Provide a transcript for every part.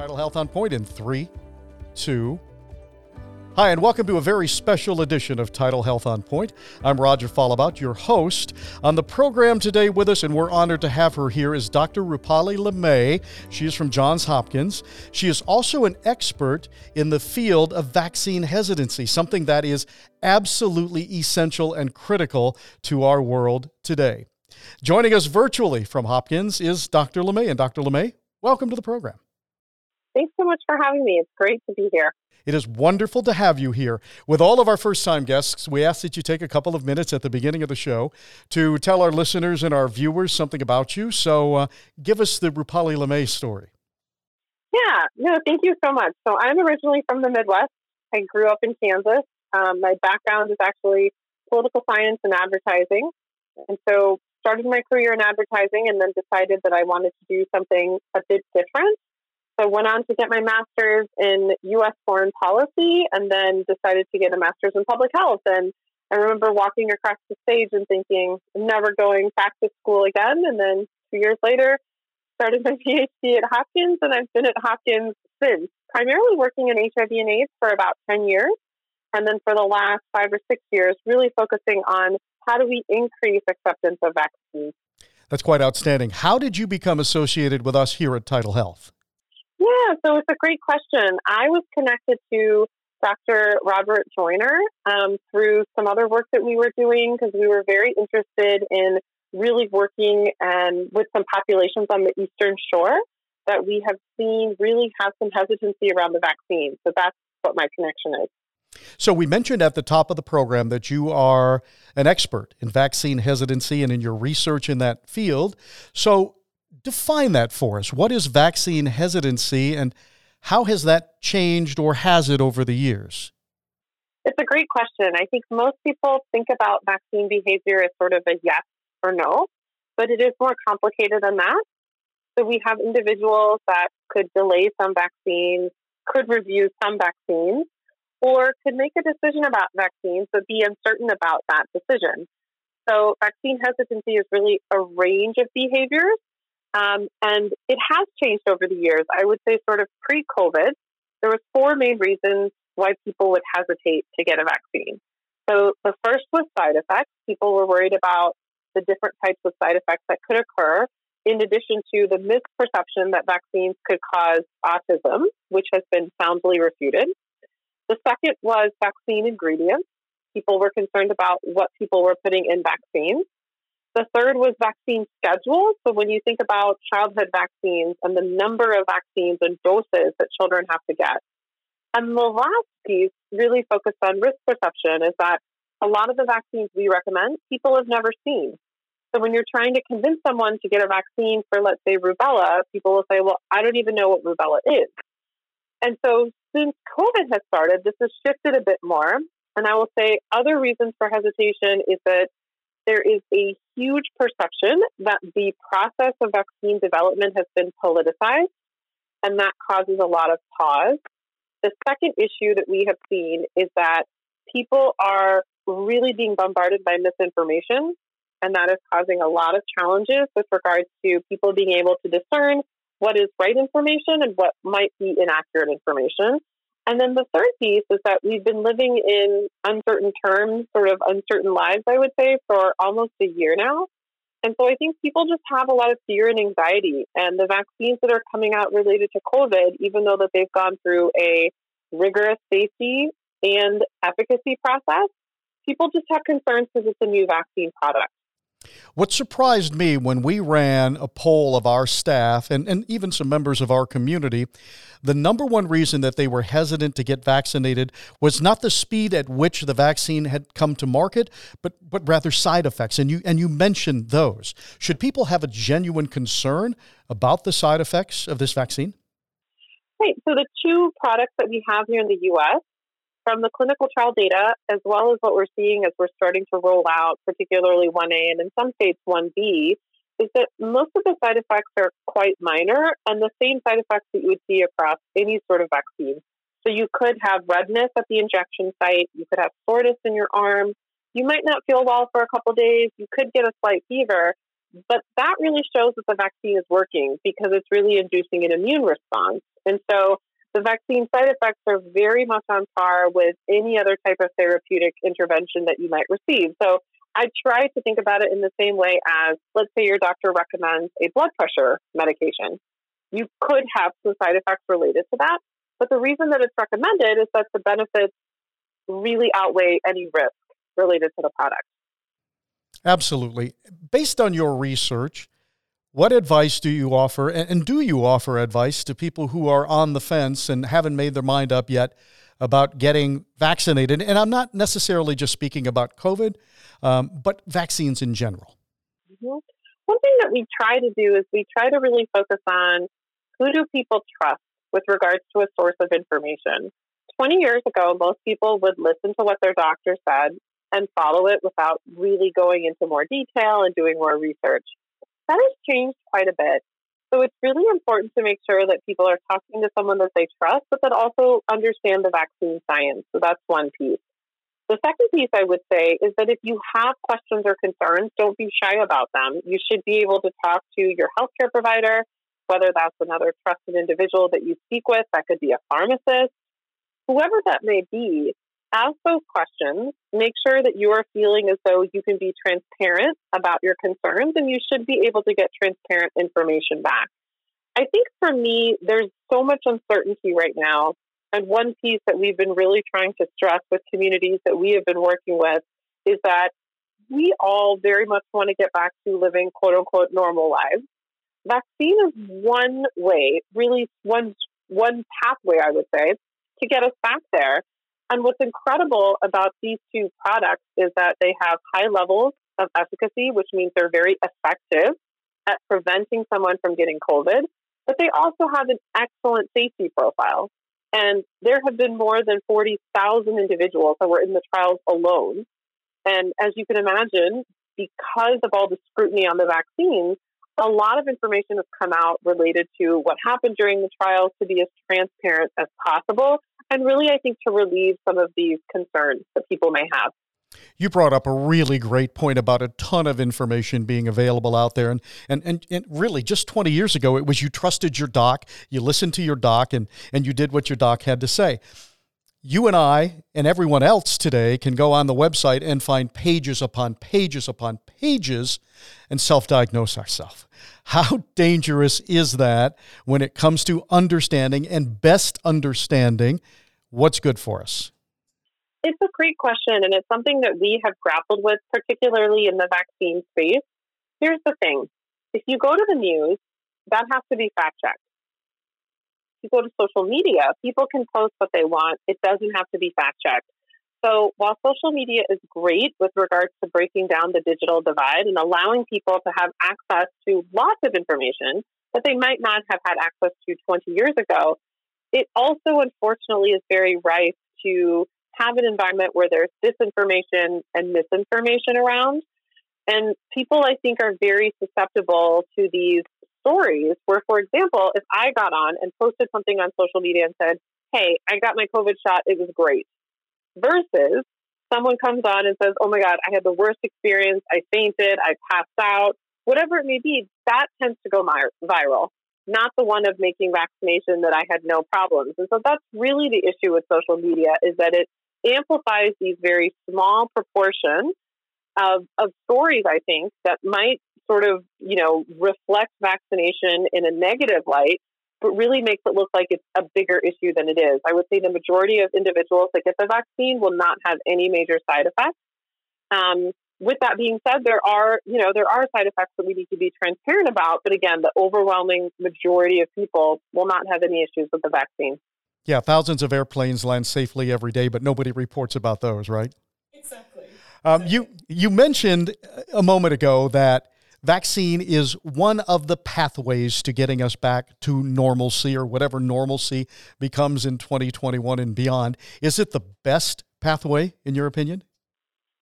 TidalHealth on Point in three, two. Hi, and welcome to a very special edition of TidalHealth on Point. I'm Roger Fallabout, your host. On the program today with us, and we're honored to have her here, is Dr. Rupali Limaye. She is from Johns Hopkins. She is also an expert in the field of vaccine hesitancy, something that is absolutely essential and critical to our world today. Joining us virtually from Hopkins is Dr. Limaye. And Dr. Limaye, welcome to the program. Thanks so much for having me. It's great to be here. It is wonderful to have you here. With all of our first time guests, we ask that you take a couple of minutes at the beginning of the show to tell our listeners and our viewers something about you. So uh, give us the Rupali Limaye story. Yeah, no, thank you so much. So I'm originally from the Midwest. I grew up in Kansas. Um, my background is actually political science and advertising. And so started my career in advertising and then decided that I wanted to do something a bit different. So went on to get my master's in U.S. foreign policy, and then decided to get a master's in public health. And I remember walking across the stage and thinking, I'm never going back to school again. And then two years later, started my PhD at Hopkins, and I've been at Hopkins since, primarily working in HIV and AIDS for about 10 years. And then for the last five or six years, really focusing on how do we increase acceptance of vaccines. That's quite outstanding. How did you become associated with us here at TidalHealth? Yeah, so it's a great question. I was connected to Dr. Robert Joyner um, through some other work that we were doing because we were very interested in really working and with some populations on the Eastern Shore that we have seen really have some hesitancy around the vaccine. So that's what my connection is. So, we mentioned at the top of the program that you are an expert in vaccine hesitancy and in your research in that field. So, define that for us. What is vaccine hesitancy and how has that changed or has it over the years? It's a great question. I think most people think about vaccine behavior as sort of a yes or no, but it is more complicated than that. So we have individuals that could delay some vaccines, could review some vaccines, or could make a decision about vaccines but be uncertain about that decision. So vaccine hesitancy is really a range of behaviors um, and it has changed over the years. I would say, sort of pre COVID, there was four main reasons why people would hesitate to get a vaccine. So the first was side effects. People were worried about the different types of side effects that could occur, in addition to the misperception that vaccines could cause autism, which has been soundly refuted. The second was vaccine ingredients. People were concerned about what people were putting in vaccines. The third was vaccine schedules. So when you think about childhood vaccines and the number of vaccines and doses that children have to get. And the last piece really focused on risk perception is that a lot of the vaccines we recommend people have never seen. So when you're trying to convince someone to get a vaccine for, let's say, rubella, people will say, well, I don't even know what rubella is. And so since COVID has started, this has shifted a bit more. And I will say other reasons for hesitation is that there is a huge perception that the process of vaccine development has been politicized, and that causes a lot of pause. The second issue that we have seen is that people are really being bombarded by misinformation, and that is causing a lot of challenges with regards to people being able to discern what is right information and what might be inaccurate information. And then the third piece is that we've been living in uncertain terms, sort of uncertain lives, I would say, for almost a year now. And so I think people just have a lot of fear and anxiety. And the vaccines that are coming out related to COVID, even though that they've gone through a rigorous safety and efficacy process, people just have concerns because it's a new vaccine product. What surprised me when we ran a poll of our staff and, and even some members of our community, the number one reason that they were hesitant to get vaccinated was not the speed at which the vaccine had come to market, but, but rather side effects. And you, and you mentioned those. Should people have a genuine concern about the side effects of this vaccine? Right. So the two products that we have here in the U.S from the clinical trial data, as well as what we're seeing as we're starting to roll out, particularly 1A and in some states 1B, is that most of the side effects are quite minor and the same side effects that you would see across any sort of vaccine. So you could have redness at the injection site, you could have soreness in your arm, you might not feel well for a couple days, you could get a slight fever, but that really shows that the vaccine is working because it's really inducing an immune response. And so the vaccine side effects are very much on par with any other type of therapeutic intervention that you might receive. So I try to think about it in the same way as, let's say your doctor recommends a blood pressure medication. You could have some side effects related to that, but the reason that it's recommended is that the benefits really outweigh any risk related to the product. Absolutely. Based on your research, what advice do you offer, and do you offer advice to people who are on the fence and haven't made their mind up yet about getting vaccinated? And I'm not necessarily just speaking about COVID, um, but vaccines in general. Mm-hmm. One thing that we try to do is we try to really focus on who do people trust with regards to a source of information. 20 years ago, most people would listen to what their doctor said and follow it without really going into more detail and doing more research. That has changed quite a bit. So it's really important to make sure that people are talking to someone that they trust, but that also understand the vaccine science. So that's one piece. The second piece I would say is that if you have questions or concerns, don't be shy about them. You should be able to talk to your healthcare provider, whether that's another trusted individual that you speak with, that could be a pharmacist, whoever that may be, ask those questions. Make sure that you are feeling as though you can be transparent about your concerns and you should be able to get transparent information back. I think for me, there's so much uncertainty right now. And one piece that we've been really trying to stress with communities that we have been working with is that we all very much want to get back to living quote unquote normal lives. Vaccine is one way, really one one pathway, I would say, to get us back there. And what's incredible about these two products is that they have high levels of efficacy, which means they're very effective at preventing someone from getting COVID, but they also have an excellent safety profile. And there have been more than 40,000 individuals that were in the trials alone. And as you can imagine, because of all the scrutiny on the vaccines, a lot of information has come out related to what happened during the trials to be as transparent as possible and really, I think, to relieve some of these concerns that people may have. You brought up a really great point about a ton of information being available out there. And, and, and, and, really, just 20 years ago, it was you trusted your doc, you listened to your doc, and, and you did what your doc had to say. You and I and everyone else today can go on the website and find pages upon pages upon pages and self diagnose ourselves. How dangerous is that when it comes to understanding and best understanding what's good for us? It's a great question, and it's something that we have grappled with, particularly in the vaccine space. Here's the thing if you go to the news, that has to be fact checked. You go to social media, people can post what they want, it doesn't have to be fact checked. So while social media is great with regards to breaking down the digital divide and allowing people to have access to lots of information that they might not have had access to 20 years ago, it also unfortunately is very rife to have an environment where there's disinformation and misinformation around. And people, I think, are very susceptible to these stories where, for example, if I got on and posted something on social media and said, Hey, I got my COVID shot, it was great versus someone comes on and says, Oh my God, I had the worst experience. I fainted. I passed out. Whatever it may be, that tends to go viral, not the one of making vaccination that I had no problems. And so that's really the issue with social media is that it amplifies these very small proportion of, of stories, I think, that might sort of, you know, reflect vaccination in a negative light but really makes it look like it's a bigger issue than it is. I would say the majority of individuals that get the vaccine will not have any major side effects. Um, with that being said, there are, you know, there are side effects that we need to be transparent about. But again, the overwhelming majority of people will not have any issues with the vaccine. Yeah, thousands of airplanes land safely every day, but nobody reports about those, right? Exactly. Um, you you mentioned a moment ago that Vaccine is one of the pathways to getting us back to normalcy or whatever normalcy becomes in 2021 and beyond. Is it the best pathway, in your opinion?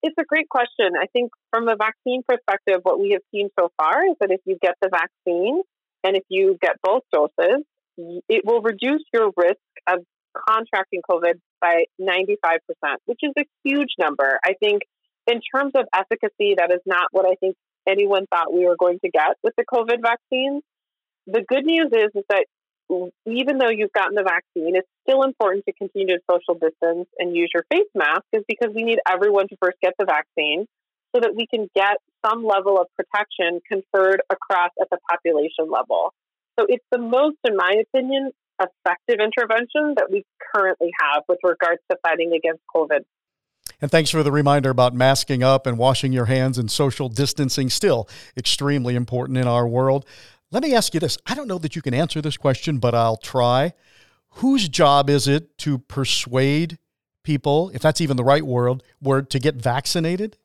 It's a great question. I think from a vaccine perspective, what we have seen so far is that if you get the vaccine and if you get both doses, it will reduce your risk of contracting COVID by 95%, which is a huge number. I think in terms of efficacy, that is not what I think anyone thought we were going to get with the COVID vaccines. The good news is, is that even though you've gotten the vaccine, it's still important to continue to social distance and use your face mask, is because we need everyone to first get the vaccine so that we can get some level of protection conferred across at the population level. So it's the most, in my opinion, effective intervention that we currently have with regards to fighting against COVID. And thanks for the reminder about masking up and washing your hands and social distancing, still extremely important in our world. Let me ask you this I don't know that you can answer this question, but I'll try. Whose job is it to persuade people, if that's even the right word, word to get vaccinated?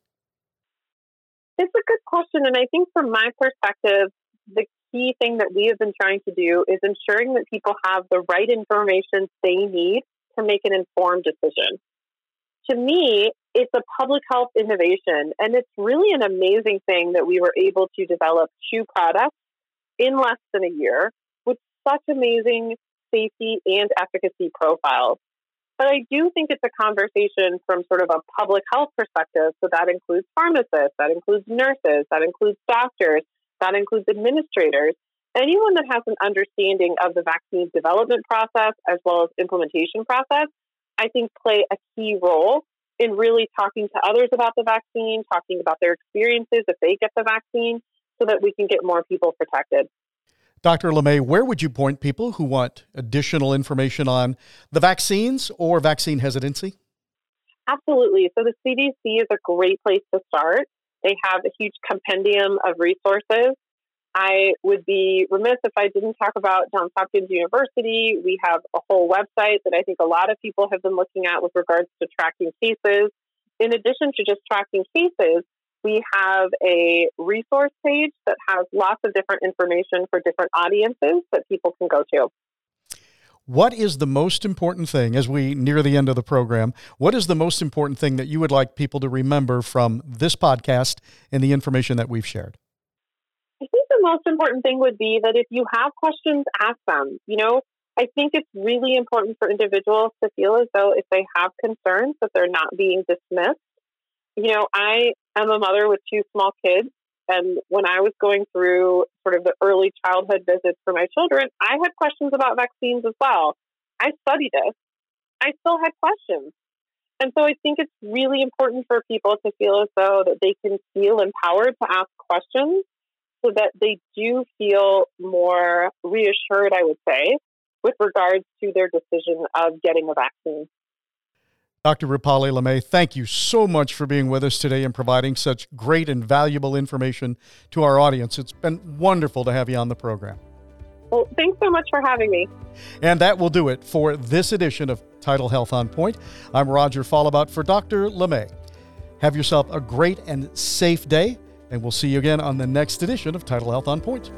It's a good question. And I think from my perspective, the key thing that we have been trying to do is ensuring that people have the right information they need to make an informed decision. To me, it's a public health innovation, and it's really an amazing thing that we were able to develop two products in less than a year with such amazing safety and efficacy profiles. But I do think it's a conversation from sort of a public health perspective. So that includes pharmacists, that includes nurses, that includes doctors, that includes administrators. Anyone that has an understanding of the vaccine development process as well as implementation process, I think play a key role in really talking to others about the vaccine, talking about their experiences if they get the vaccine, so that we can get more people protected. Dr. Limaye, where would you point people who want additional information on the vaccines or vaccine hesitancy? Absolutely. So the CDC is a great place to start. They have a huge compendium of resources. I would be remiss if I didn't talk about Johns Hopkins University. We have a whole website that I think a lot of people have been looking at with regards to tracking cases. In addition to just tracking cases, we have a resource page that has lots of different information for different audiences that people can go to. What is the most important thing as we near the end of the program? What is the most important thing that you would like people to remember from this podcast and the information that we've shared? Most important thing would be that if you have questions, ask them. You know, I think it's really important for individuals to feel as though if they have concerns that they're not being dismissed you know, I am a mother with two small kids. And when I was going through sort of the early childhood visits for my children, I had questions about vaccines as well. I studied it. I still had questions. And so I think it's really important for people to feel as though that they can feel empowered to ask questions so that they do feel more reassured, I would say, with regards to their decision of getting a vaccine. Dr. Rupali Limaye, thank you so much for being with us today and providing such great and valuable information to our audience. It's been wonderful to have you on the program. Well, thanks so much for having me. And that will do it for this edition of TidalHealth on Point. I'm Roger Fallabout for Dr. Limaye. Have yourself a great and safe day, and we'll see you again on the next edition of TidalHealth on Point.